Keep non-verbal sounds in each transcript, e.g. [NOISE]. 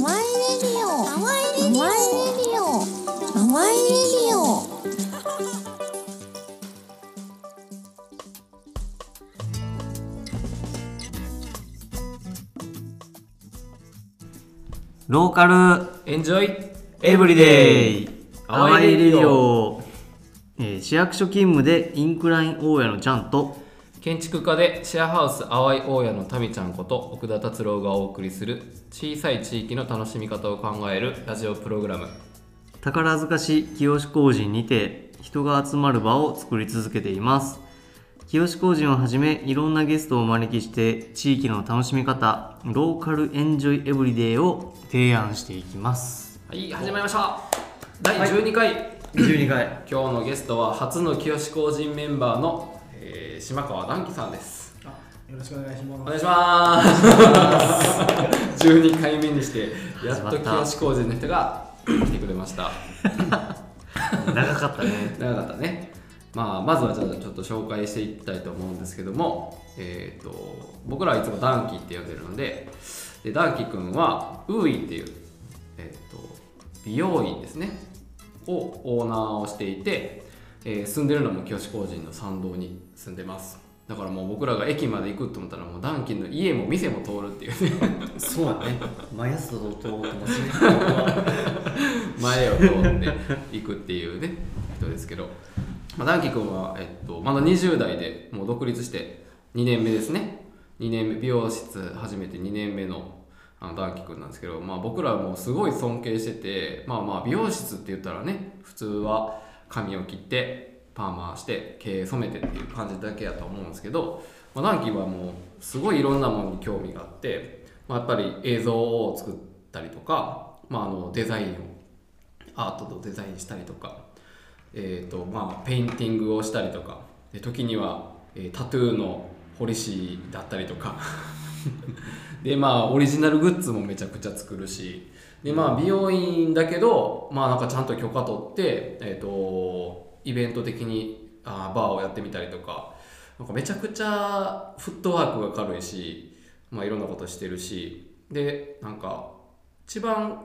awai radio radio radio local enjoy everyday awai radio、えー市役所勤務でインクライン大家のちゃんと建築家でシェアハウス淡い大家のタミちゃんこと奥田達郎がお送りする小さい地域の楽しみ方を考えるラジオプログラム。宝塚市清工人にて人が集まる場を作り続けています。清工人をはじめいろんなゲストをお招きして地域の楽しみ方ローカルエンジョイエブリデイを提案していきます。はい始まりました。第12回、12回今日のゲストは初の清工人メンバーの、えー島川暖樹さんです。あよろしくお願いします。お願いします。12回目にしてやっと清工人の人が来てくれました。長かったね。長かったね、まあ、まずはじゃあちょっと紹介していきたいと思うんですけども、えー、と僕らはいつもダンキって呼んでるのででダンキ君はウーイっていう、えー、と美容院ですね。をオーナーをしていて、えー住んでるのも清志工人の参道に住んでます。だからもう僕らが駅まで行くと思ったらもうダンキンの家も店も通るっていうね。そうだね。毎朝と通ってますね前を通っていくっていうね人ですけど、まあ、ダンキ君は、えっと、まだ20代でもう独立して2年目ですね。2年目美容室始めて2年目のあのダンキ君なんですけど、まあ、僕らはもうすごい尊敬しててまあまあ美容室って言ったらね普通は髪を切ってパーマして毛染めてっていう感じだけやと思うんですけど、まあ、ダンキはもうすごいいろんなものに興味があって、まあ、やっぱり映像を作ったりとか、まあ、あのデザインをアートとデザインしたりとか、えーとまあ、ペインティングをしたりとかで時には、えータトゥーの彫り師だったりとか。[LAUGHS] でまあオリジナルグッズもめちゃくちゃ作るしでまあ美容院だけどまあなんかちゃんと許可取って、えー、とイベント的にあーバーをやってみたりとかなんかめちゃくちゃフットワークが軽いし、まあ、いろんなことしてるしでなんか一番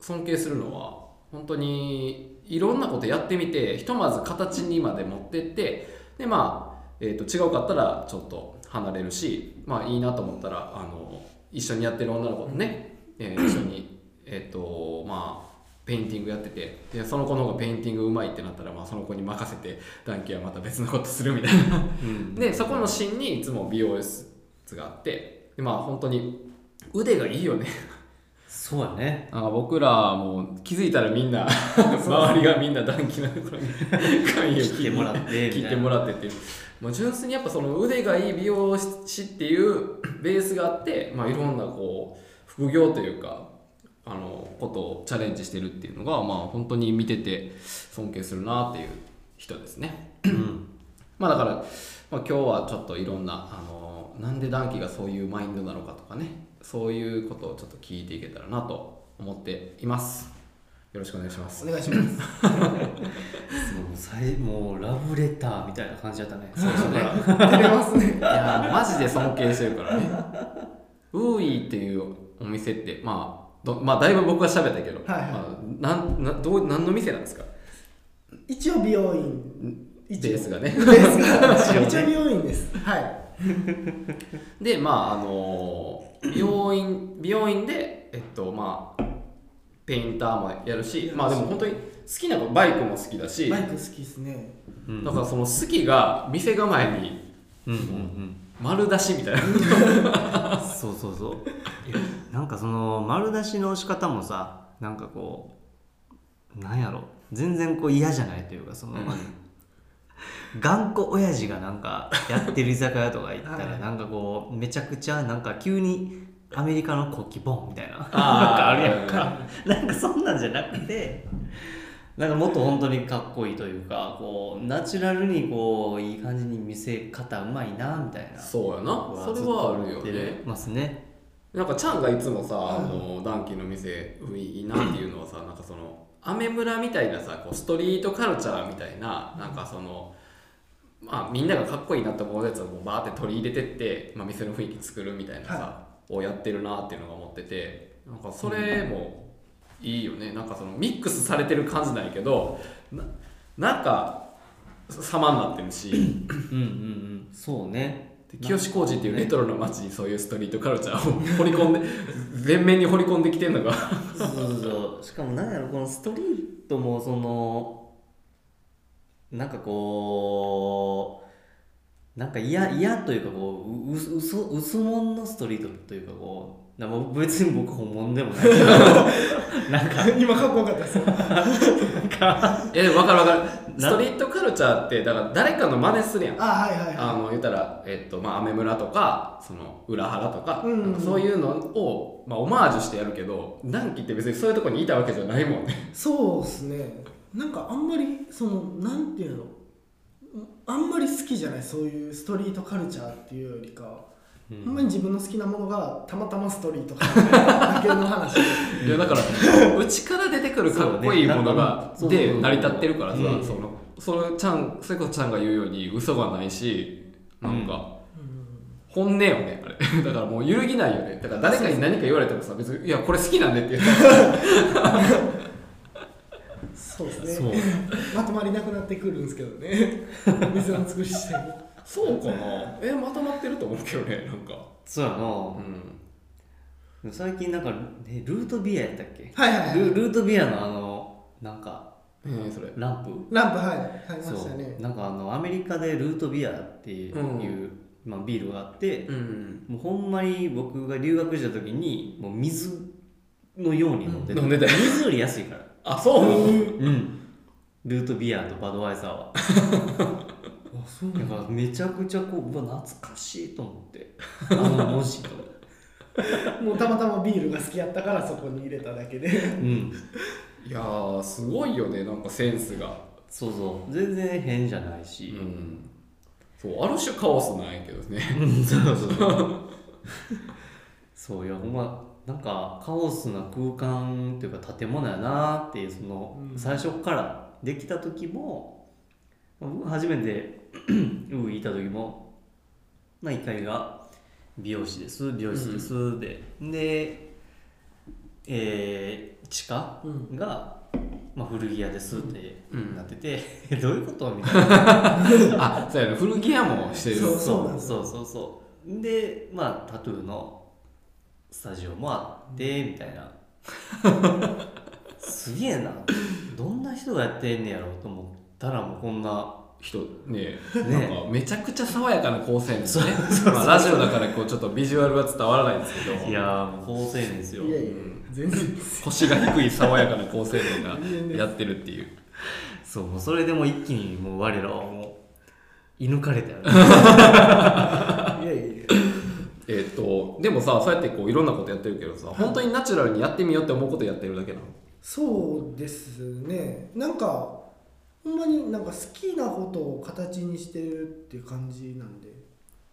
尊敬するのは本当にいろんなことやってみてひとまず形にまで持ってってでまあ、えー、と違うかったらちょっと離れるしまあいいなと思ったらあの一緒にやってる女の子とね、え一緒にえっ、とまあペインティングやっててでその子の方がペインティングうまいってなったら、まあ、その子に任せてダンキはまた別のことするみたいな。でそこの芯にいつも美容室があってでまあ本当に腕がいいよね。そうやね。あ僕らも気づいたらみんな周りがみんな暖気のところに髪を切ってもらって切ってもらってって。いう、まあ、純粋にやっぱその腕がいい美容師っていうベースがあって、まあ、いろんなこう副業というかあのことをチャレンジしてるっていうのがまあ本当に見てて尊敬するなっていう人ですね。[COUGHS] まあだから、まあ、今日はちょっといろんなあのなんでダンキがそういうマインドなのかとかねそういうことをちょっと聞いていけたらなと思っていますよろしくお願いしますお願いします。[LAUGHS] もうさいもうラブレターみたいな感じだったね最初ね照れますね。[LAUGHS] いやマジで尊敬してるからねウーイっていうお店ってまあどまあだいぶ僕は喋ったけど、はいはい。まあ、なんなどう何の店なんですか？一応美容院。ベースがね。[LAUGHS] 一応美容院です。はい。でまああの美容院美容院でえっとまあペインターもやるしまあでも本当に好きなことバイクも好きだし。バイク好きですね。だからその好きが店構えにうんうん丸出しみたいな。うんそうそうそうなんかその丸出しの仕方もさなんかこうなんやろ。全然こう嫌じゃないというかその、頑固親父がなんかやってる居酒屋とか行ったらはい。なんかこうめちゃくちゃなんか急にアメリカの国旗ボンみたいななんかあるやんか。なんかそんなんじゃなくてなんかもっと本当にかっこいいというかこうナチュラルにこういい感じに見せ方うまいなみたいな。そうやな。それはあるよね。ますねなんかチャンがいつもさあのダンキーの店ういいなっていうのはさ [LAUGHS] なんかそのアメ村みたいなさこうストリートカルチャーみたいななんかそのまあみんながかっこいいなって思うやつをバーって取り入れてって、まあ、店の雰囲気作るみたいなさ、をやってるなっていうのが思っててなんかそれもいいよね。なんかそのミックスされてる感じないけどななんか様になってるし。うんうんうん。そうね。で清志工事っていうレトロな街にそういうストリートカルチャーを掘り込んで [LAUGHS] 全面に掘り込んできてるのが。そうそうそう。しかもなんやろこのストリートもそのなんかこうなんか嫌嫌というかこううう嘘嘘もんのストリートというかこうなんか別に僕本物でもない。け [LAUGHS] どなんか。今かっこよかったです。よえでも分かる分かる。ストリートカルチャーってだから誰かの真似するやん。あはいはいはあの言ったら、えっとまあ、アメ村とかその裏原とか,、うんなんかそういうのを、まあ、オマージュしてやるけど南紀って別にそういうところにいたわけじゃないもんね。いそうですね。なんかあんまりそのなんていうの？あんまり好きじゃないそういうストリートカルチャーっていうよりか、ほんまに自分の好きなものがたまたまストリートカルチャーだけの話。でいやだから内から出てくるかっこいいものがで成り立ってるからさ、うん。そのそれちゃんそれこそちゃんが言うように嘘がないしなんか、本音よねあれ。[LAUGHS] だからもう揺るぎないよね。だから誰かに何か言われてもさ別に「いやこれ好きなんで」って。言ってそうですね。[LAUGHS] まとまりなくなってくるんですけどね。[LAUGHS] 水の尽くしして。もそうかな。えまとまってると思うけどねなんか。そうやな。うん。最近なんか、ね、ルートビアやったっけ？はいはいはい。ルルートビアのあのなんかえー、それ？ランプ。ランプはいありまそしたねう。なんかあのアメリカでルートビアっていう、うん。まあ、ビールがあって、うんもうほんまに僕が留学した時にもう水のように飲んでた、うん。飲んでたよ。水より安いから。あそう。うん。ルートビアとバドワイザーは [LAUGHS] あそうだ。からめちゃくちゃこううわ懐かしいと思って。あの文字と。[LAUGHS] もうたまたまビールが好きやったからそこに入れただけで。うん。いやーすごいよねなんかセンスが。そうそう。全然変じゃないし、ん。そうある種カオスなんやけどね。うんそうそうそう。そういやほんまなんかカオスな空間っていうか建物やなっていうその、うん。最初からできた時も僕初めてウーいた時も、まあ、1階が美容師です。美容室です、でで、えー地下うんが、まあ、古着屋ですってうん。なってて、どういうことみたいな。[LAUGHS] あそうやね古着屋もしてる。そうそう。そうそうそうでまあタトゥーのスタジオもあってみたいな。すげえな。どんな人がやってんねやろうと思ったらもうこんな人ねね。なんかめちゃくちゃ爽やかな構成ですね。まあラジオだからこうちょっとビジュアルは伝わらないんですけど。いやーもう高青年ですよ。いやいや全然。腰が低い爽やかな高青年がやってるっていう。そうもうそれでもう一気にもう我らはもう射抜かれたよね。いやいやいや。えっとでもさそうやってこういろんなことやってるけどさ本当にナチュラルにやってみようって思うことやってるだけなの？そうですね。なんかほんまになんか好きなことを形にしてるっていう感じなんで。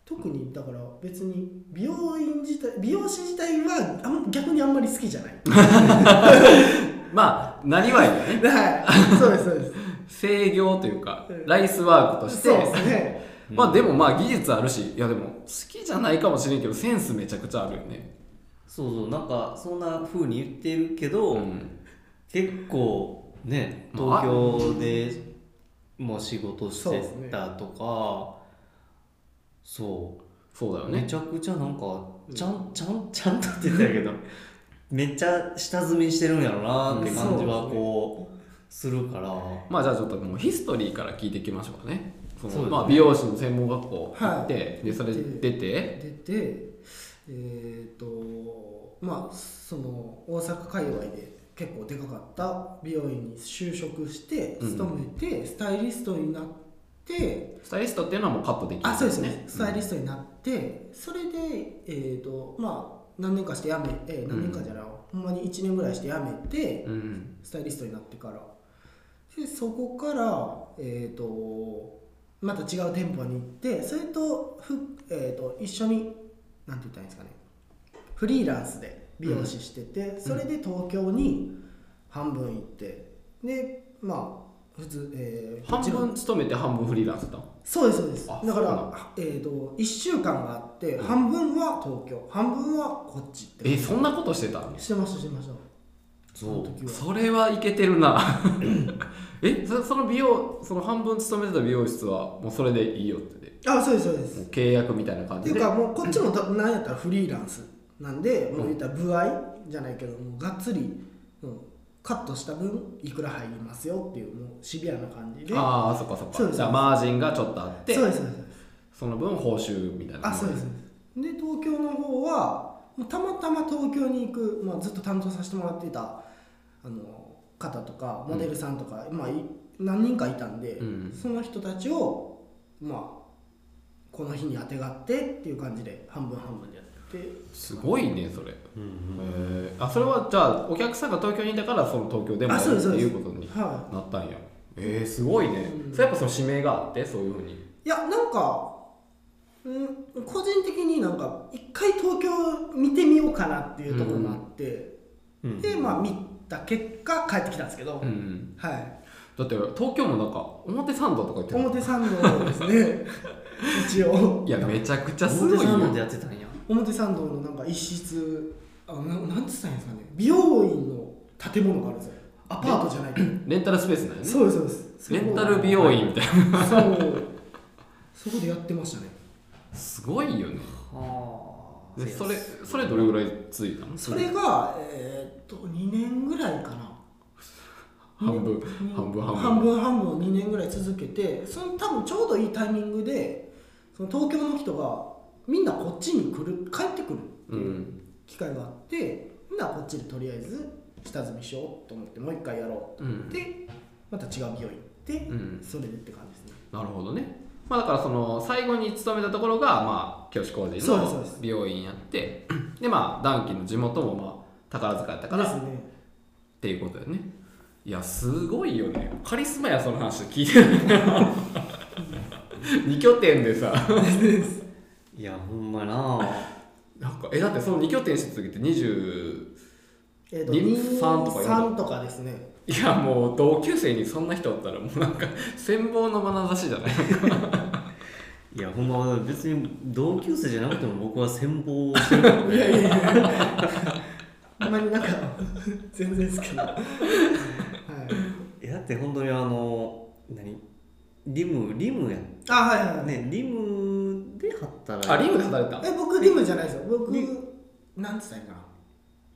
特にだから別に美容院自体美容師自体はあん逆にあんまり好きじゃない。[LAUGHS] まあなりわいだよね。[LAUGHS] はい。そうですそうです。制業というかうん。ライスワークとして。そうですね。[LAUGHS] まあでもまあ技術あるし。いやでも好きじゃないかもしれんけどセンスめちゃくちゃあるよね。そうそう。なんかそんな風に言ってるけど、うん。結構ねまあ東京でもう仕事してたとかそう。そうだよね。めちゃくちゃなんかちゃんちゃんちゃんとって言ったけど [LAUGHS] めっちゃ下積みしてるんやろなって感じはこうするから。まあじゃあちょっともうヒストリーから聞いていきましょうかね。そのね。まあ、美容師の専門学校行って、はい。でそれ出て。出てえっ、とまあその大阪界隈で結構でかかった美容院に就職してうん。勤めて、スタイリストになってスタイリストっていうのはもうカットできるあそうですねねスタイリストになって、それでえっ、とまあ何年かして辞めえー何年かじゃない、ほんまに1年ぐらいして辞めて、うん、うん。スタイリストになってから。でそこから、えー、とまた違う店舗に行ってそれとふ、えー、と一緒になんて言ったらいいんですかね。フリーランスで美容師してて、それで東京に半分行ってでまあ普通えー半分勤めて半分フリーランスだそうですそうです。あだからえー、と1週間があって、うん。半分は東京半分はこっちってえそんなことしてたの？してましたしてました。その時は。それはいけてるな。[LAUGHS] えそその美容その半分勤めてた美容室はもうそれでいいよってで。あそうですそうです。契約みたいな感じで。っていうかもうこっちもたなんやったらフリーランスなんで、もう言ったら歩合じゃないけどもうがっつり、うんカットした分いくら入りますよっていうもうシビアな感じで。ああそっかそっそうです。かじゃあマージンがちょっとあってそうですそうです。その分報酬みたいな。あそうですそうです。で東京の方はたまたま東京に行く、まあ、ずっと担当させてもらっていたあの方とかモデルさんとか、まあ、い何人かいたんで、うん。その人たちをまあこの日にあてがってっていう感じで半分半分ですごいねそれ、うんへえあそれはじゃあお客さんが東京にいたからその東京でもやるっていうことにはなったんや。えー、すごいね、うん。それやっぱその指名があってそういうふうに。いいやなんかうん個人的になんか一回東京見てみようかなっていうところがあって、うん。でまあ見た結果帰ってきたんですけど、うんはい。だって東京もなんか表参道とか言ってる表参道ですね。[LAUGHS] 一応。いやめちゃくちゃすごいよ。表参道でやってたんや表参道のなんか一室あななんつったんですかね。美容院の建物があるんですよ。アパートじゃないけど。レンタルスペースなんよね。そうですそうです。レンタル美容院みたいな。そう。そこでやってましたね。すごいよね。はあ。でそれそれどれぐらいついたの？それがえーっと2年ぐらいかな。半分。に半分半分。半分半分2年ぐらい続けてその多分ちょうどいいタイミングでその東京の人がみんなこっちに来る帰ってくるって機会があって、みんなこっちでとりあえず下積みしようと思ってもう一回やろううん。でまた違う美容院行って、うん。それでって感じですね。なるほどね。まあだからその最後に勤めたところがまあ清志工事の美容院やってでまあ暖気の地元もまあ宝塚やったからっですね。ていうことだよね。いやすごいよね。カリスマやその話聞いてる [LAUGHS] 二拠点でさいやほんまな。[LAUGHS] なんかえだってその二拠点して続けて20えー、とに三とか3とか。ですね。いやもう同級生にそんな人おったらもうなんか羨望の眼差しじゃない [LAUGHS] いやほんま別に同級生じゃなくても僕は羨望してる。か [LAUGHS] らいやいやいや。あんまりなんか全然ですけど。はい。いやだって本当にあの何？リムリムやあはいはいはい、ねリムで働いてあリムで働いた。え僕リムじゃないですよ。僕リなんつったらいいかな。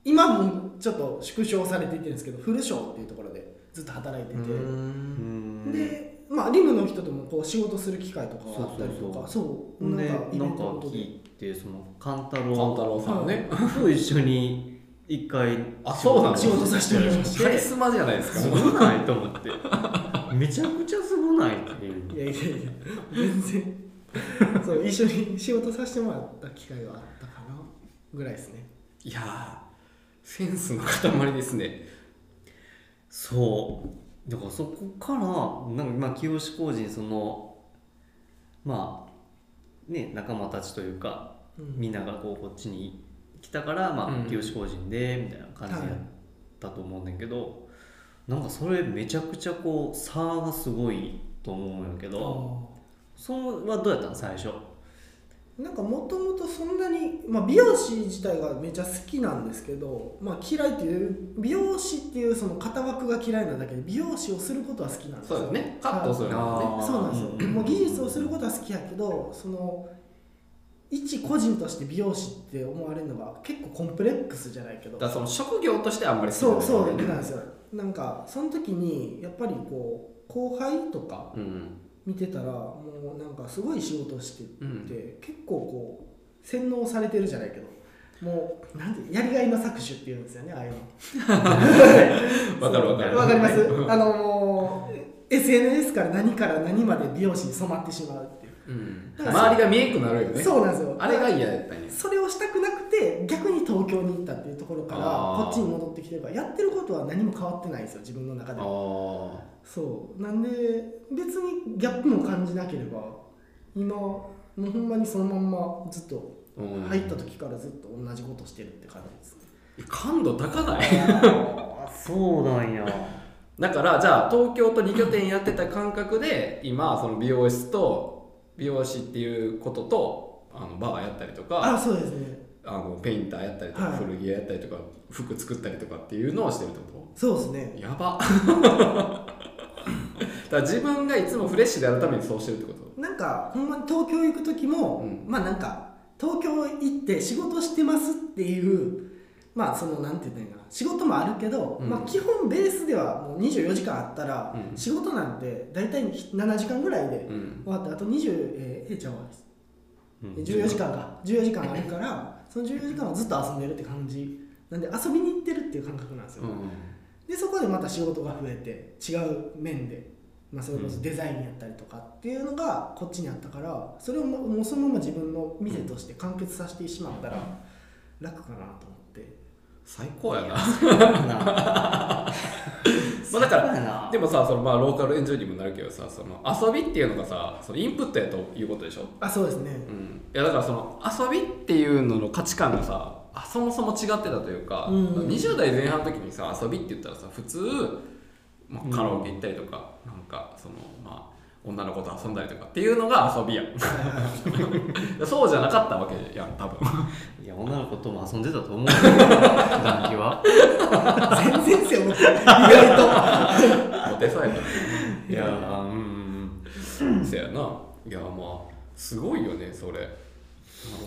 今もちょっと縮小されていってるんですけどフルショーっていうところでずっと働いてて。うん。でまあリムの人ともこう仕事する機会とかがあったりとかそうほんでなんかイベなんか聞いてその勘太郎郎さんね。と一緒に一回あそうなの？仕事させてもらいましカリスマじゃないですすかごないと思って。めちゃくちゃすごないっていう。ていやいやいや全然 [LAUGHS] そう一緒に仕事させてもらった機会があったかなぐらいですね。いやーセンスの塊ですね。そう。だからそこからなんかまあ清志工事にそのまあね仲間たちというか、うん。みんながこうこっちに来たから、まあうん。清志工事でみたいな感じでやったと思うねんだけど、なんかそれめちゃくちゃこう差がすごいと思うんやけどそれはどうやったの最初？なんかもともとそんなに、まあ、美容師自体がめちゃ好きなんですけど、まあ、嫌いっていう美容師っていうその型枠が嫌いなだけで美容師をすることは好きなんですそうですね。カットするのね。そうなんですよ、うん。もう技術をすることは好きやけどその一個人として美容師って思われるのが結構コンプレックスじゃないけど。だからその職業としてあんまり好きじゃない。そうそうなんですよ。なんかその時にやっぱりこう後輩とかうん見てたらもうなんかすごい仕事してて、うん。結構こう洗脳されてるじゃないけどもうなんてやりがいの搾取っていうんですよねああいうの。[LAUGHS] わかるわかる。わかります？あのもう SNS から何から何まで美容師に染まってしまうっていううん周りが見えんくなるよね。そうなんですよ。あれが嫌やったんや。それをしたくなくて逆に東京に行ったっていうところからこっちに戻ってきてるからやってることは何も変わってないんですよ自分の中であそう。なんで別にギャップも感じなければ今もうほんまにそのまんまずっと入った時からずっと同じことしてるって感じです。ね感度高ない？あ [LAUGHS] そうなんや。だからじゃあ東京と2拠点やってた感覚で今その美容室と美容師っていうこととあのバーやったりとかあそうですね。あのペインターやったりとか、はい。古着屋やったりとか服作ったりとかっていうのをしてるってこそうですね。とやば。[LAUGHS] だから自分がいつもフレッシュであるためにそうしてるってこと？なんかほんまに東京行く時も、うん。まあなんか東京行って仕事してますっていうまあそのなんて言ったらいいかな。仕事もあるけど、うん。まあ基本ベースではもう24時間あったら、うん。仕事なんて大体7時間ぐらいでうん。終わってあと20えー、A ちゃんはうん。14時間か。14時間あるからその14時間はずっと遊んでるって感じなんで遊びに行ってるっていう感覚なんですよ、でそこでまた仕事が増えて違う面で、まあ、それこそデザインやったりとかっていうのがこっちにあったからそれをももうそのまま自分の店として完結させてしまったら楽かなと思最高やな。な。まあだからでもさそのまあ local enjoy にもなるけどさその遊びっていうのがさそのインプットやということでしょ、あそうですね。うん、いやだからその遊びっていうのの価値観がさあそもそも違ってたというか、うん20代前半の時にさ遊びって言ったらさ普通、まあ、カラオケ行ったりとか、なんかそのまあ女の子と遊んだりとかっていうのが遊びやん。[LAUGHS] そうじゃなかったわけやん多分。いや女の子とも遊んでたと思うよ。団気は。全然ですよ僕意外と。モテそうやいやうんうんせやな。いやまあすごいよねそれ。なる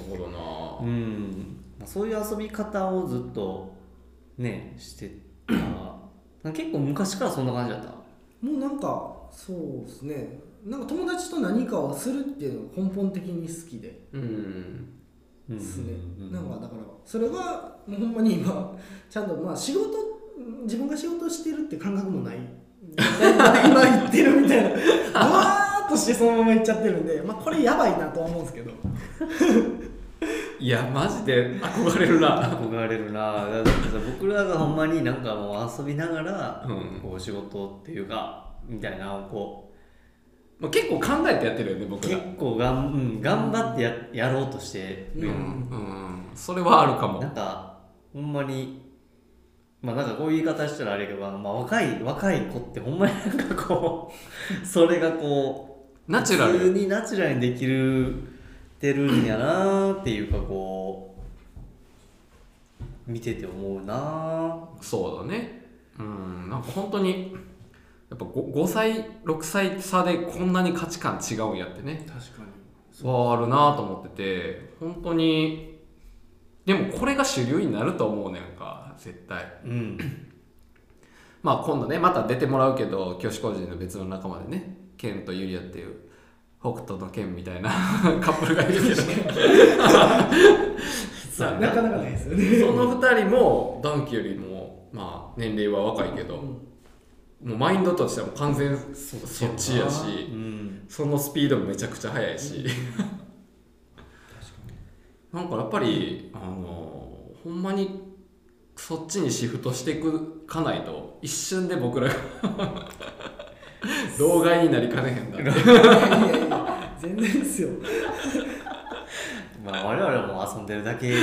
ほどな。うん。そういう遊び方をずっとねしてた。結構昔からそんな感じだった？もうなんかそうですねなんか友達と何かをするっていうのが根本的に好きで。うんですね、なんかだからそれがもうほんまに今 [LAUGHS] ちゃんとまあ仕事自分が仕事してるって感覚もない。今言ってるみたいな。わーっとしてそのまま行っちゃってるんで、まあ、これやばいなとは思うんですけど。いやマジで憧れるな。憧れるな。だってさ僕らがほんまになんかもう遊びながら、うん。こう仕事っていうかみたいなこまあ、結構考えてやってるよねう僕ら。結構がん、うん、頑張ってややろうとしてるうんうんそれはあるかも。なんかほんまにまあなんかこういう言い方したらあれやけど、まあ、若い若い子ってほんまになんかこう [LAUGHS] それがこうナチュラル。普通にナチュラルにできるてるんやなっていうかこう見てて思うなそうだね。うんなんか本当にやっぱ 5, 5歳6歳差でこんなに価値観違うんやってね。確かに。はあるなと思ってて本当にでもこれが主流になると思うねんか絶対。うん。[CLEARS THROAT] まあ今度ねまた出てもらうけど教師個人の別の仲間でねケンとユリアっていう北斗の剣みたいな [LAUGHS] カップルがいるけど。[LAUGHS] さあなかなかないですよね。その2人もダンキよりもまあ年齢は若いけど、もうマインドとしてはもう完全そっちやしうん。そのスピードもめちゃくちゃ速いし、[LAUGHS] なんかやっぱりあのほんまにそっちにシフトしていくかないと一瞬で僕らが [LAUGHS] 老害になりかねへんだ [LAUGHS] いやいや全然ですよ。まあ我々も遊んでるだけ。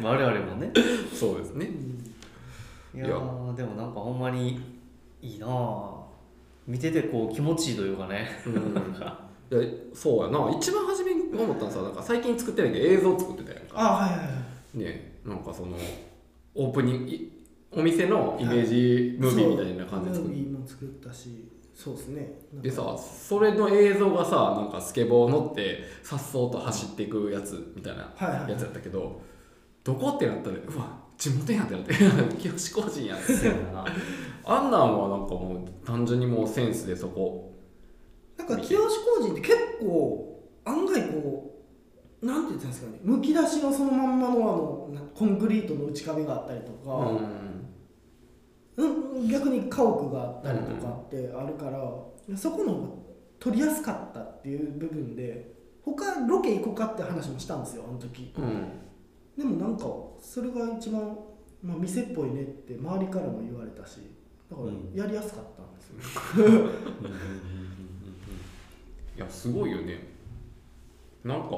我々もね。そうですね。いやいや。ーでもなんかほんまにいいなあ。見ててこう気持ちいいというかね、うん。なんかでそうやな。一番初めに思ったのさなんか最近作ってるけど映像作ってたやんか。あはいはいはい。ねなんかそのオープニングいお店のイメージムービーみたいな感じで作っムービーも作ったしそうですね。でさそれの映像がさなんかスケボー乗ってさっそうと走っていくやつみたいなはいはいやつやったけど、どこってなったらうわ地元やんってなって。清志工人やんそうやな。あんなんはなんかもう単純にもうセンスでそこ。なんか清志工人って結構案外こうなんて言ったんですかね。むき出しのそのまんまのあのなコンクリートの内壁があったりとか、うんうん、逆に家屋があったりとかってあるから、そこの方が撮りやすかったっていう部分で他ロケ行こうかって話もしたんですよあの時。うんでもなんかそれが一番、まあ、店っぽいねって周りからも言われたしだからうん。やりやすかったんですよ、いやすごいよね。なんか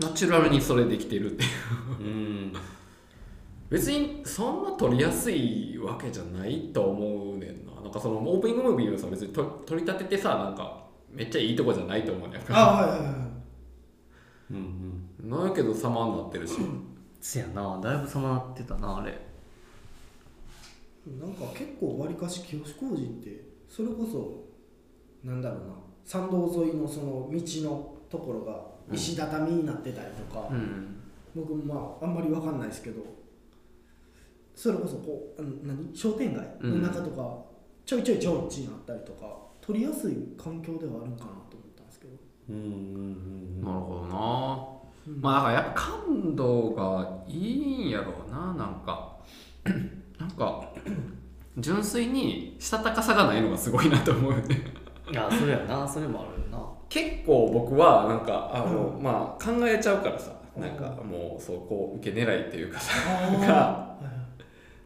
ナチュラルにそれできてるっていう。うん。別にそんな撮りやすいわけじゃないと思うねんな。なんかそのオープニングムービーをさ別にと撮り立ててさなんかめっちゃいいとこじゃないと思うねん。あかはいはいはい。うんうんなんやけど様になってるし。せやなだいぶ様なってたなあれ。なんか結構わりかし清工事ってそれこそなんだろうな参道沿いのその道のところが石畳になってたりとか、うん僕まああんまりわかんないですけどそれこそこうあの何？商店街の中とか、ちょいちょいちょいちにあったりとか取りやすい環境ではあるんかなと思ったんですけど、うんうんうん。なるほどなうん。まあだからやっぱ感度がいいんやろうななんか。[CLEARS THROAT] なんか純粋にしたたかさがないのがすごいなと思うよね。[LAUGHS] あそれやなそれもあるよな。結構僕はなんかあの、うまあ考えちゃうからさなんかうもうそうこう受け狙いっていうかさあ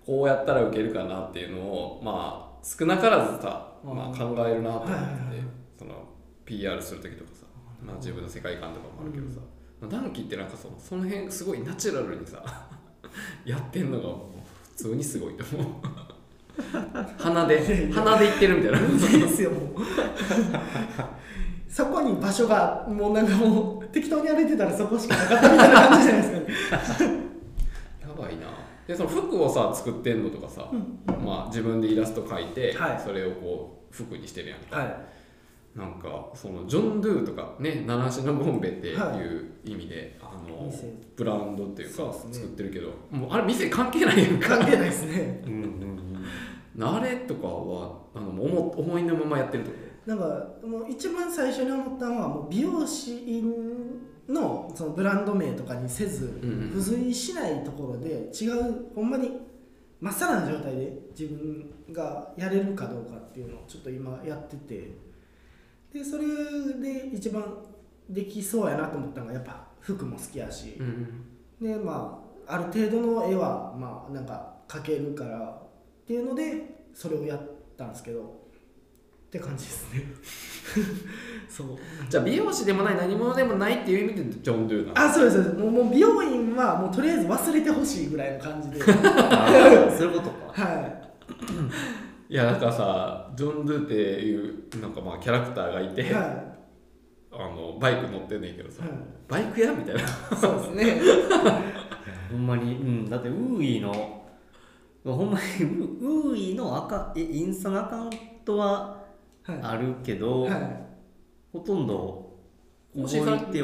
こうやったら受けるかなっていうのをまあ少なからずさ、うん。まあ、考えるなと思って、その PR する時とかさ、まあ、自分の世界観とかもあるけどさ、ダンキってなんかそのその辺すごいナチュラルにさ [LAUGHS] やってんのがもう普通にすごいと思う。[LAUGHS] 鼻で鼻で言ってるみたいな。いですよもう。[LAUGHS] そこに場所がもうなんかもう適当に歩いてたらそこしかなかったみたいな感じじゃないですかね。やばいな。でその服をさ作ってんのとかさ、まあ自分でイラスト描いて、はい。それをこう服にしてるやんか。はいなんかそのジョン・ドゥとかね七種のボンベっていうは意味で、あの店。ブランドっていうか作ってるけどもうあれ店関係ないやんか。関係ないですね。うんうんうんあれとかはあの思思いのままやってるってこ？なんかもう一番最初に思ったのはもう美容師のそのブランド名とかにせず、付随しないところで違うほんまにまっさらな状態で自分がやれるかどうかっていうのをちょっと今やっててでそれで一番できそうやなと思ったのがやっぱ服も好きやし。と、、うん。でまあある程度の絵はまあなんか描けるからっていうのでそれをやったんですけどって感じですね。[LAUGHS] そう。じゃあ美容師でもない何者でもないっていう意味でジョン・ドゥなの？あそうですそうです。もうもう美容院はもうとりあえず忘れてほしいぐらいの感じで。[LAUGHS] そういうことか。はい [LAUGHS] やだからさジョン・ドゥっていうなんかまあキャラクターがいて、い。はあのバイク乗ってんねんけどさ、はい。バイクやみたいな。いそうですね。[LAUGHS] ほんまにうん。だってウーイのほんまにウウーイのアカえインスタのアカウントははい。あるけど、はい。ほとんど動いてはなくて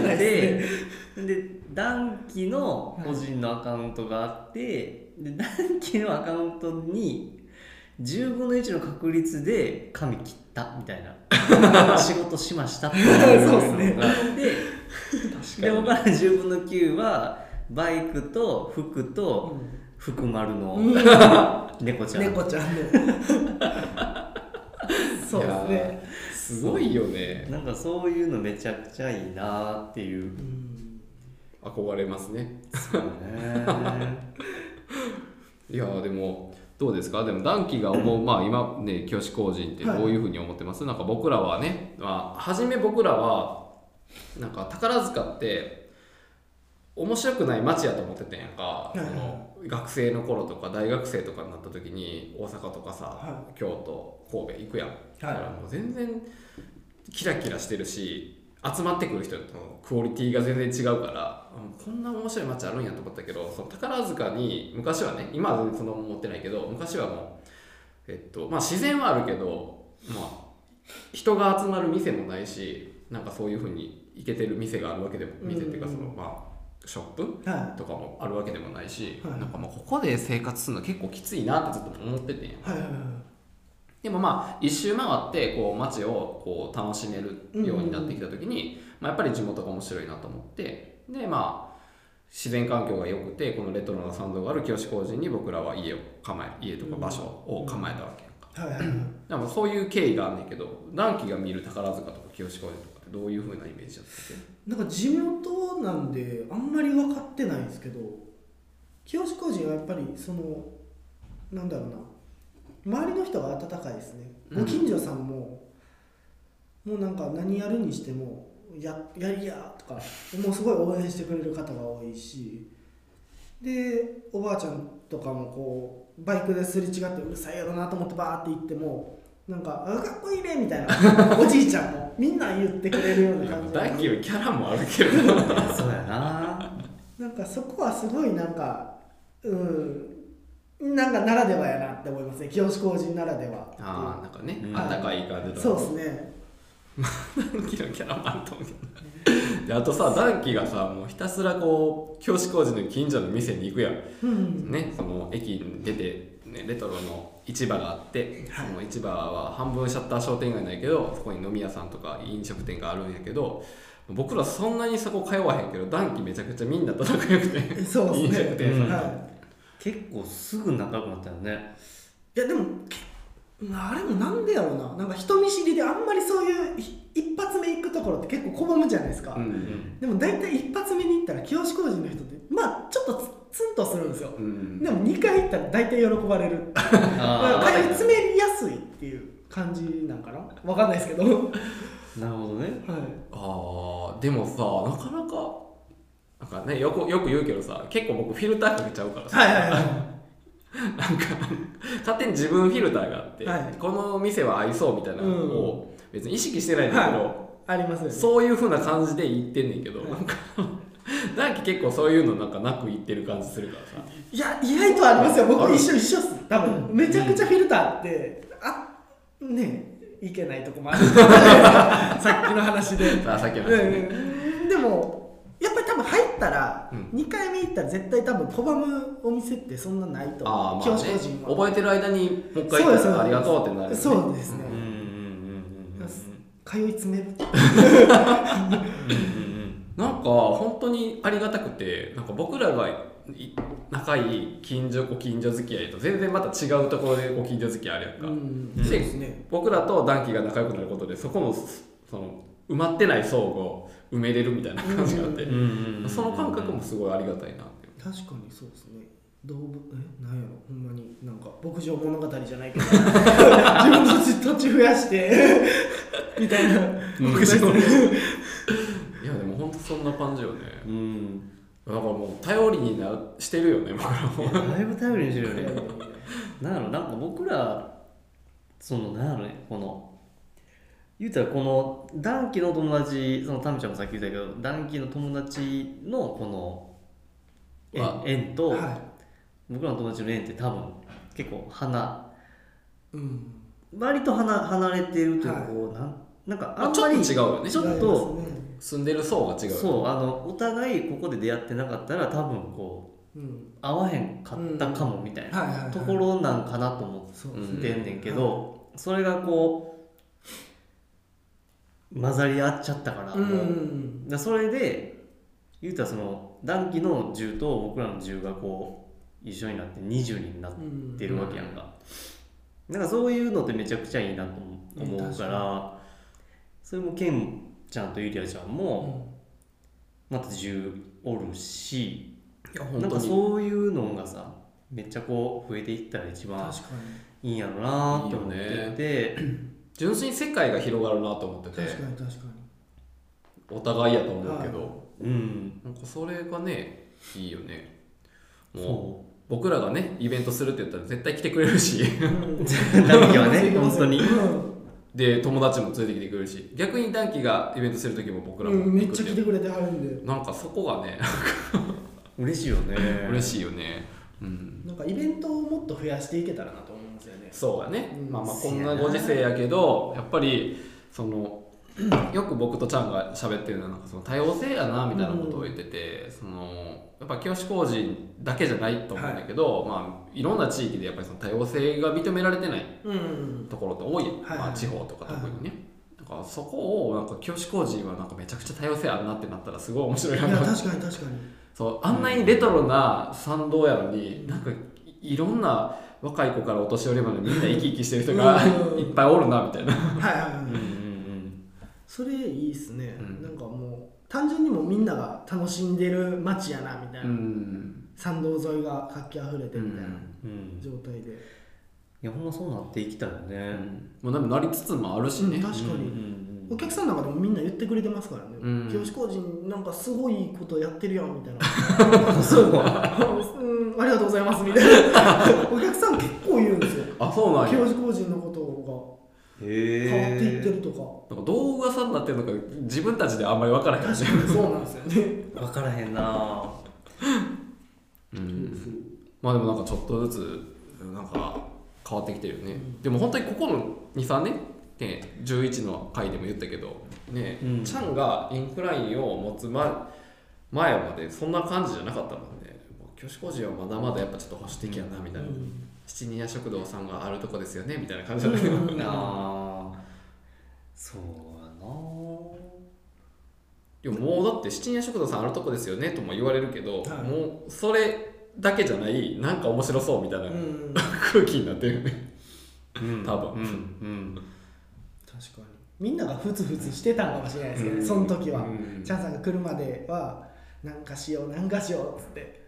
なででダンキの個人のアカウントがあって、でダンキのアカウントに10分の1の確率で髪切ったみたいな。[LAUGHS] 仕事しましたっていう。そうですね。のがあってで他の10分の9はバイクと服と福丸のうん。猫ちゃん、猫ちゃんで [LAUGHS] そうですね。すごいよね。なんかそういうのめちゃくちゃいいなっていう。うん。憧れますね。そうね。[LAUGHS] いやーでもどうですか？でもダンキが思う [LAUGHS] まあ今ね清志工人ってどういうふうに思ってます、なんか僕らはねまあ初め僕らはなんか宝塚って面白くない街やと思ってたんやんか、いはい。その学生の頃とか大学生とかになった時に大阪とかさ、は京都神戸行くやん、だからもう全然キラキラしてるし集まってくる人のクオリティが全然違うからうんこんな面白い街あるんやと思ったけどその宝塚に昔はね今は全然そんな思ってないけど昔はもう、えっとまあ、自然はあるけど、まあ、人が集まる店もないしなんかそういうふうに行けてる店があるわけでも店っていうかその、うんまあ、ショップはとかもあるわけでもないし、はい。なんかもうここで生活するの結構きついなってずっと思っててんやいはいはいでもまあ一周回ってこう街をこう楽しめるようになってきた時に、まあ、やっぱり地元が面白いなと思ってでまあ自然環境が良くてこのレトロな参道がある清志工人に僕らは家を構え家とか場所を構えたわけやんか、でもそういう経緯があんねんけど暖気が見る宝塚とか清志工人とかってどういうふうなイメージだったっなんか地元なんであんまり分かってないんですけど清志工人はやっぱりそのなんだろうな周りの人が温かいですね。うん。ご近所さんも、もうなんか何やるにしてもややりやとかもうすごい応援してくれる方が多いしでおばあちゃんとかもこうバイクですれ違ってうるさいやろなと思ってバーって行ってもなんか「あかっこいいね」みたいな。[LAUGHS] おじいちゃんもみんな言ってくれるような感じで大輝はキャラもあるけど。[LAUGHS] そうやな。なんかそこはすごいなんかうんなんかならではやなって思いますね。清志工人ならでは。ああなんかね、うん。あったかい感じとそうですね。ダンキのキャラもあると思うけどであとさダンキがさもうひたすらこう教師工事の近所の店に行くやん。うん。ねその駅に出て、ね、レトロの市場があって、はい。その市場は半分シャッター商店街ないけどそこに飲み屋さんとか飲食店があるんやけど僕らそんなにそこ通わへんけどダンキめちゃくちゃみんなと仲良くて飲そうですね。食店さんと、は結構すぐ仲良くなったよね。い、いやでもけあれもなんでやろうな。なんか人見知りであんまりそういうひ一発目行くところって結構拒むじゃないですか、うんでも大体一発目に行ったら清志工人の人ってまあちょっとツツンとするんですよ。うんでも2回行ったら大体喜ばれる。だから通い詰めやすいっていう感じなんかな。わかんないですけど。は [LAUGHS] いなるほどね。あーでもさなかなかなんかねよくよく言うけどさ結構僕フィルターかけちゃうからさ、はいはいはい。[LAUGHS] なんか勝手に自分フィルターがあって、はい。この店は合いそうみたいなのを別に意識してないんだけど、はありますよね。そういう風な感じで言ってんねんけど、はい。[LAUGHS] なんか結構そういうのなんかなく言ってる感じするからさ。いや意外とありますよ。僕一緒一緒っす。多分めちゃくちゃフィルターってあねえいけないとこもある。[LAUGHS] さっきの話で。さあさっきの話ね、うん。でもやっぱり多分入ったら、うん。2回目行ったら絶対多分拒むお店ってそんなないと思う。ああまあね。清志工人は覚えてる間にもう一回行ったらありがとうってなるよね。そうですね、うんうんうん通い詰める。うんうんなんか本当にありがたくてなんか僕らがい仲いい近所ご近所付き合いと全然また違うところでご近所付き合いあるやんか、うんでそうですね。僕らとダンキが仲良くなることでそこのその埋まってない層を埋めれるみたいな感じがあって、うん。うん。うんその感覚もすごいありがたいなって確かにそうですね。動物え？なんやろ？ほんまに。なんか牧場物語じゃないけど。[LAUGHS] 自分の土地土地増やして。[LAUGHS] みたいな。牧場いやでも本当そんな感じよね。うん。だからもう頼りになしてるよね僕らも。だいぶ頼りにしてるよね。[LAUGHS] なんやろ？なんか僕らそのなんやろねこの言うたらこの暖気の友達そのタミちゃんもさっき言ったけど暖気の友達のこのは縁縁と、は僕らの友達の縁って多分結構離いうん。割と離離れてるというかはい。こうなんなんかああちょっとんまり違うよね。ちょっと住んでる層が違うよね。そうあのお互いここで出会ってなかったら多分こううん。合わへんかったかもみたいなところなんかなと思ってんねんけど、それがこう混ざり合っちゃったから、うん。うもう。んだそれで言うたらその暖気の10と僕らの10がこう一緒になって20になってるわけやんか、なん。かそういうのってめちゃくちゃいいなと思うかから、それもケンちゃんとゆりあちゃんうもん。また10おるしなんかそういうのがさめっちゃこう増えていったら一番いいんやろなと思ってて純粋に世界が広がるなと思ってて。に確かに確かお互いやと思うけど、はうん。なんかそれがねいいよね。もうそ僕らがねイベントするって言ったら絶対来てくれるし。にうん。[LAUGHS] うダンキはね本当に。うん。で友達も連れてきてくれるし。逆にダンキがイベントする時も僕らもうん。めっちゃ来てくれてはるんで。なんかそこがね嬉しいよね。嬉しいよね。うん。なんかイベントをもっと増やしていけたらなそうだね、うん。まあまあこんなご時世やけどやっぱりその [CLEARS THROAT] よく僕とちゃんが喋ってるのはなんかその多様性やなみたいなことを言ってて、そのやっぱ清志工人だけじゃないと思うんだけど、まあいろんな地域でやっぱりその多様性が認められてないうん。ところって多いよ、はいまあ、地方とか特にね、だからそこをなんか清志工人はなんかめちゃくちゃ多様性あるなってなったらすごい面白いなと確かに確かに。そうあんなにレトロな参道やのになんかいいろんな若い子からお年寄りまでみんな生き生きしてる人がうん。いっぱいおるなみたいな。はいはいはい、うんうんそれいいっすね、うん。なんかもう単純にもうみんなが楽しんでる街やなみたいな、うん参道沿いが活気あふれてみたいなうんうん状態で、いやほんまそうなっていきたいよね。もうでもなりつつもあるしね、うん確かに。うんうんお客さんの中でもみんな言ってくれてますからね。うん。清志工人なんかすごいことやってるやんみたいな。[LAUGHS] そう。うんありがとうございますみたいな。[LAUGHS] お客さん結構言うんですよ。あそうなんや。清志工人のことが。へ変わっていってえるとか。なんかどう噂になってるのか自分たちであんまり分からへん。確かにそうなんですよね。[LAUGHS] 分からへんな。うん。まあでもなんかちょっとずつなんか変わってきてるよね、でも本当にここの23年ね11の回でも言ったけどね、うん。チャンがインクラインを持つ前前までそんな感じじゃなかったもんね。教師工事はまだまだやっぱちょっと保守的やなみたいな、七人屋食堂さんがあるとこですよねみたいな感じだった。けど、うん [LAUGHS] あー。そうやな。でももうだって七人屋食堂さんあるとこですよねとも言われるけど、はい。もうそれだけじゃないなんか面白そうみたいなうん。[LAUGHS] 空気になってるよね。うん。多分。うん。うん確かに。みんながふつふつしてたんかもしれないですけど、うん。その時は、うん。チャンさんが来るまではなんかしようなんかしようっつって。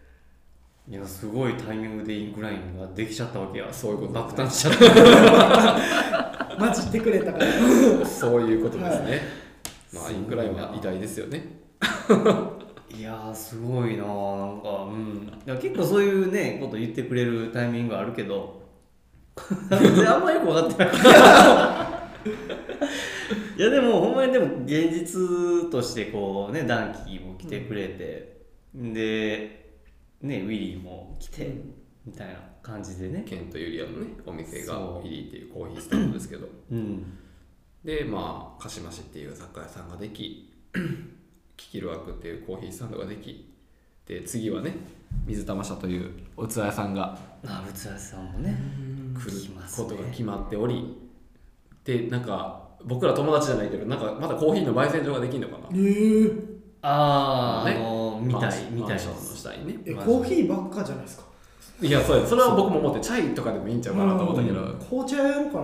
いやすごいタイミングでインクラインができちゃったわけやそういうこと爆誕しちゃった [LAUGHS] 混じってくれたから。そういうことですね。まあ、すごいなインクラインは偉大ですよね。[LAUGHS] いやーすごいなー。なんかうん。結構そういうねこと言ってくれるタイミングがあるけど。[LAUGHS] 全然あんまよく分かってないいやでもほんまにでも現実としてこうねダンキーも来てくれて、でねウィリーも来て、みたいな感じでね。ケンとユリアのね、お店がそう。イリーっていうコーヒースタンドですけど。うん。で、まあ、鹿島市っていう雑貨屋さんができ、[CLEARS THROAT] キキルワークっていうコーヒースタンドができ、で、次はね、水玉社というおつ屋さんがあぶつやさんもね。来ることが決まっており、で、なんか、僕ら友達じゃないけど、なんかまだコーヒーの焙煎所ができるのかな？えー、ああ、ね。あのみたいみたい。でマンションのす下にね。えコーヒーばっかじゃないですか？いや、そうや、それは僕も思って、チャイとかでもいいんちゃうかなと思ったけど、紅茶やろうか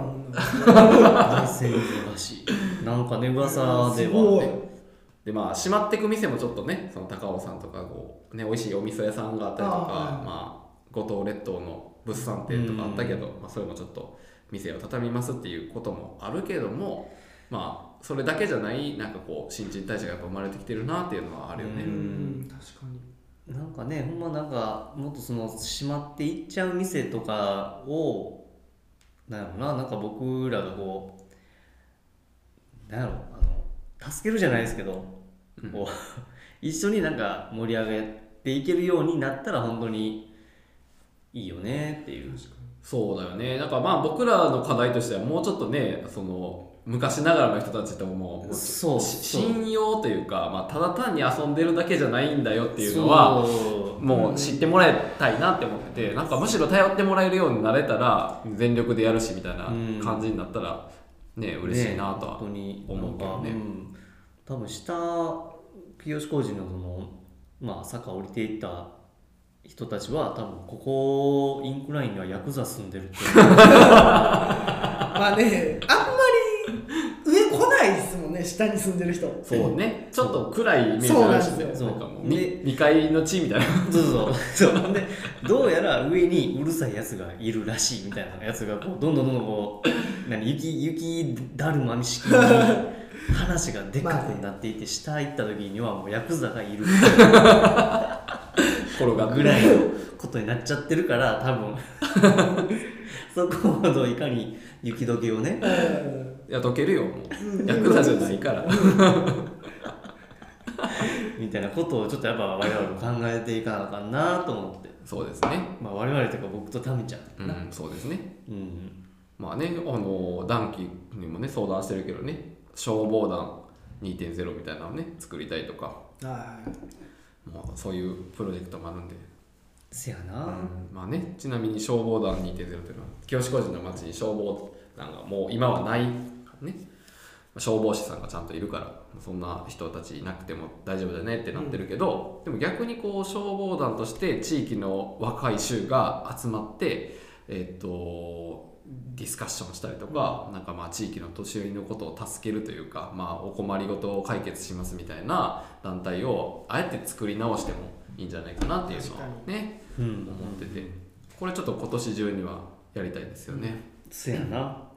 な焙煎所ら。し [LAUGHS] いなんかね噂では。い。でまあ閉まっていく店もちょっとねその高尾さんとかこうね美味しいお味噌屋さんがあったりとかあーはいまあ五島列島の物産展とかあったけど、まあ、それもちょっと店を畳みますっていうこともあるけどもまあそれだけじゃないなんかこう新陳代謝がやっぱ生まれてきてるなっていうのはあるよね。ううん確かに。なんかねほんまなんかもっとその閉まっていっちゃう店とかをなんやろななんか僕らがこうなんやろあの助けるじゃないですけど、うん。こう [LAUGHS] 一緒になんか盛り上げていけるようになったら本当にいいよねっていうそうだよね。だからまあ僕らの課題としてはもうちょっとねその昔ながらの人たちとももうそう信用というか、まあ、ただ単に遊んでるだけじゃないんだよっていうのはもう知ってもらいたいなって思っててなんかむしろ頼ってもらえるようになれたら全力でやるしみたいな感じになったらね嬉しいなとは思うけどね。なんかん。多分下清志工事のそのまあ坂降りていった人たちは多分ここインクラインにはヤクザ住んでるってまあねあんまり上来ないですもんね下に住んでる人。そうね。ちょっと暗いイメージあるしね。そうなんかもうで2階の地みたいな。そうそう。そう。でどうやら上にうるさいやつがいるらしいみたいなやつがこうどんどんどんどんこう何雪雪だるま式に話がでかくなっていて下行った時にはもうヤクザがいる転が。ってぐらいのことになっちゃってるから多分。[LAUGHS] そこをいかに雪解けをね。うん。いや溶けるよもう。んうヤクザじゃないから。みたいなことをちょっとやっぱ我々も考えていかなあかんなと思って、そうですね。まあ、我々というか僕とタミちゃん。うんそうですね。うん。まあねあの暖気にもね相談してるけどね。消防団2.0みたいなのをね作りたいとかそういうプロジェクトもあるんで。せやな、まあね、ちなみに消防団2.0というのは清志工事の町に消防団がもう今はない。ね。消防士さんがちゃんといるからそんな人たちいなくても大丈夫だねってなってるけど、でも逆にこう消防団として地域の若い衆が集まってえっとディスカッションしたりとか、なんかまあ地域の年寄りのことを助けるというか、まあ、お困りごとを解決しますみたいな団体をあえて作り直してもいいんじゃないかなっていうのはねうん。思ってて。これちょっと今年中にはやりたいですよね。せやな。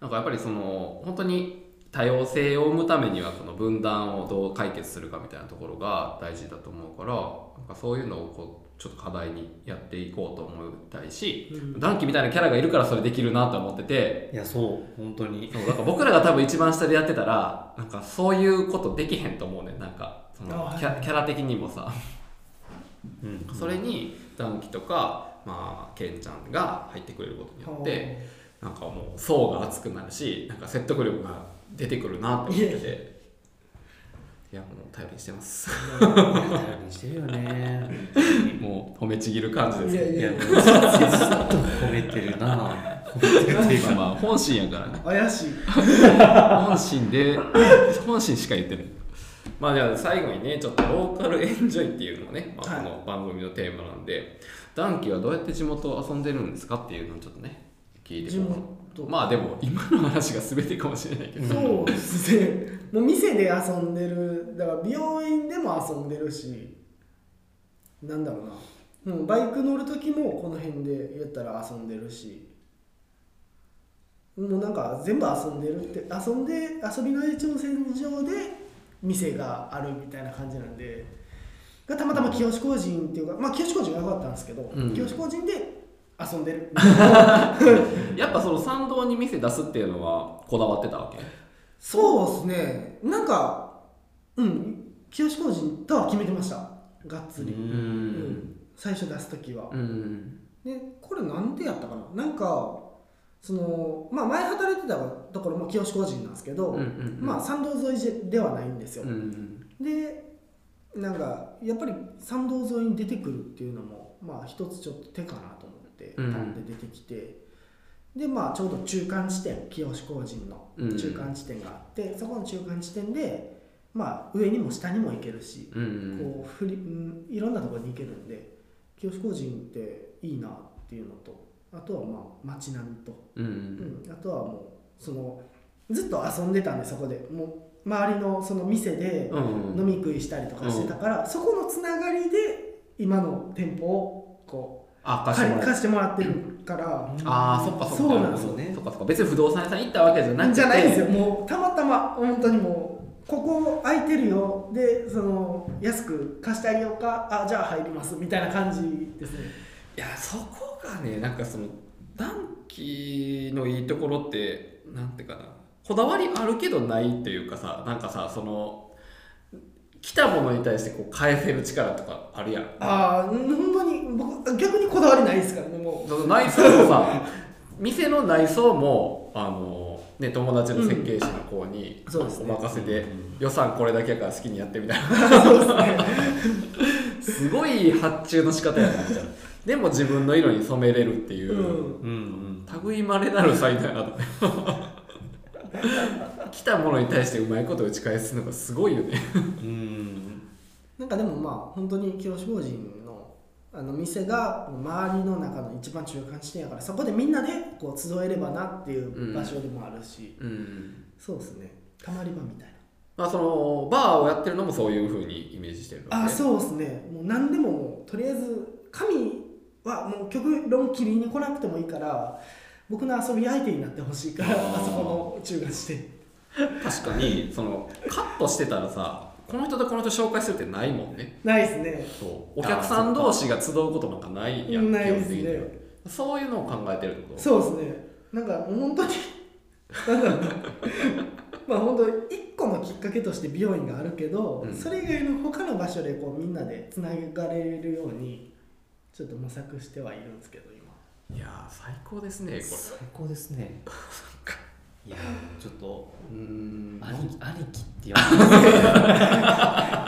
なんかやっぱりその本当に多様性を生むためにはこの分断をどう解決するかみたいなところが大事だと思うからなんかそういうのをこうちょっと課題にやっていこうと思いたいし、うん。ダンキみたいなキャラがいるからそれできるなと思ってて。いやそう本当に。そうだから僕らが多分一番下でやってたらなんかそういうことできへんと思うねなんかそのキャキャラ的にもさ。うん。それにダンキとか、まあ、ケンちゃんが入ってくれることによってなんかもう層が厚くなるしなんか説得力が出てくるなって思ってて。いやもう頼りにしてます。頼りにしてるよね [LAUGHS] もう褒めちぎる感じですけどいや。いやずっと褒めてるな褒めてるっていうか。まあまあ本心やからね。怪しい。本心で本心しか言ってない。まあじゃあ最後にねちょっと local enjoy っていうのもね、まあ、はい。この番組のテーマなんで、ダンキはどうやって地元を遊んでるんですかっていうのをちょっとね聞いて地こ元う。まあでも今の話が全てかもしれないけど、そうですね。もう店で遊んでる。だから美容院でも遊んでるしなんだろうな。もうバイク乗る時もこの辺でやったら遊んでるし。もうなんか全部遊んでるって遊んで遊びの延長線上で店があるみたいな感じなんで。がたまたま清志工人っていうかまあ清志工人が良かったんですけど、うん。清志工人で遊んでる。[LAUGHS] やっぱその参道に店出すっていうのはこだわってたわけ？そうですね。なんかうん。清志工人とは決めてましたがっつり、ううん。うん。最初出す時は、うん。でこれなんでやったかな？なんかそのまあ前働いてたところも清志工人なんですけど、うんうんうん。まあ参道沿いではないんですよ、うんでなんかやっぱり参道沿いに出てくるっていうのもまあ一つちょっと手かなと思ってうん。で出てきて、でまあちょうど中間地点清志工人のうん中間地点があって、そこの中間地点でまあ上にも下にも行けるし、うんうん。こうふり、うん、いろんなところに行けるんで清志工人っていいなっていうのとあとはまあ街並みと、うんううん。ん、あとはもうそのずっと遊んでたんでそこで。もう周りのその店でうん飲み食いしたりとかしてたから、そこのつながりで今の店舗をこあう貸してもらう。借り貸してもらってるから、ああそっかそっか。そうなんですよね。そっかそっか。別に不動産屋さん行ったわけじゃなくて。じゃないですよ。もうたまたま本当にもうここ空いてるよ。でその安く貸してあげようか。あじゃあ入ります。みたいな感じですね。いやそこがねなんかその暖気のいいところってなんていうかな。こだわりあるけどないっていうかさなんかさその来たものに対してこう返せる力とかあるやん。ああほんまに僕逆にこだわりないですからねもその内装もさ。店の内装もあの、ね、友達の設計士の子にお任せで、予算これだけやから好きにやってみたいな。す [LAUGHS] ねすごい発注の仕方やなみたいな。でも自分の色に染めれるっていう、うん。うんうん。類まれなる才能やなと。[LAUGHS] 来たものに対してうまいこと打ち返すのがすごいよね。うん。なんかでもまあ本当に清志工人のあの店が周りの中の一番中間地点やからそこでみんなでこう集えればなっていう場所でもあるし、うんそうですね。たまり場みたいな。まあそのバーをやってるのもそういうふうにイメージしてるうあそうですね。もう何でももうとりあえず神はもう極論切りに来なくてもいいから僕の遊び相手になってほしいからあそこの中間地点確かにそのカットしてたらさこの人とこの人紹介するってないもんね。ないですね。そう。お客さん同士が集うことなんかないやんないですね。そういうのを考えてるってこと？そうですね。なんかもう本当になんだろう [LAUGHS] まあ本当一個のきっかけとして美容院があるけど、うん。それ以外の他の場所でこうみんなでつながれるようにちょっと模索してはいるんですけど今。いやー最高ですねこ最高ですねいやちょっとれうーん。兄貴兄貴って言われて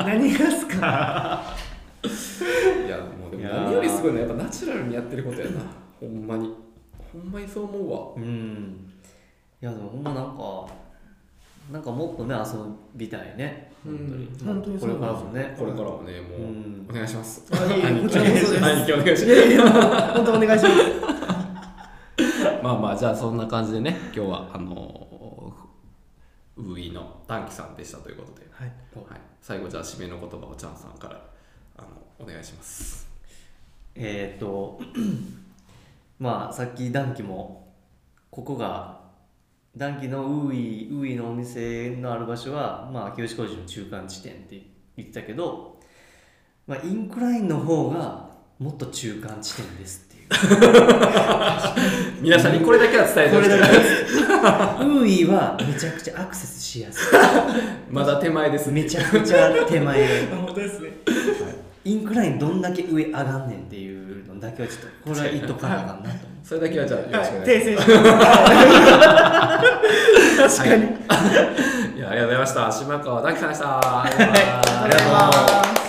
何がっすか？いやもうでも何よりすごいのはやっぱナチュラルにやってることやな。ほんまに。ほんまにそう思うわ。うん。いやでもほんまなんかなんかもっとね遊びたいね。本当に、うん。本当にそれからもね。これからもねもう、うん。お願いします。あいえいえ兄貴。お願いしいまやいや本当お願いしますすまあまあじゃあそんな感じでね今日はあのウーイのダンキさんでしたということで、はい。はい、最後じゃあ締めの言葉をチャンさんからあのお願いします。えーっと [CLEARS THROAT] まあさっきダンキもここがダンキのウーイウーイのお店のある場所は、まあ、清志工事の中間地点って言ってたけど、まあ、インクラインの方がもっと中間地点ですって [LAUGHS] 皆さんにこれだけは伝えてこおきたい。ウーイはめちゃくちゃアクセスしやすまだ手前ですいめちゃくちゃ手前。本当ですね。インクラインどんだけ上上がんねんっていうのだけはちょっとこれは言っとかなあかんなとそれだけはじゃあよろしくお願いします、訂正します。確かに。い。やありがとうございました。島川大樹さんでした。ありがとうございます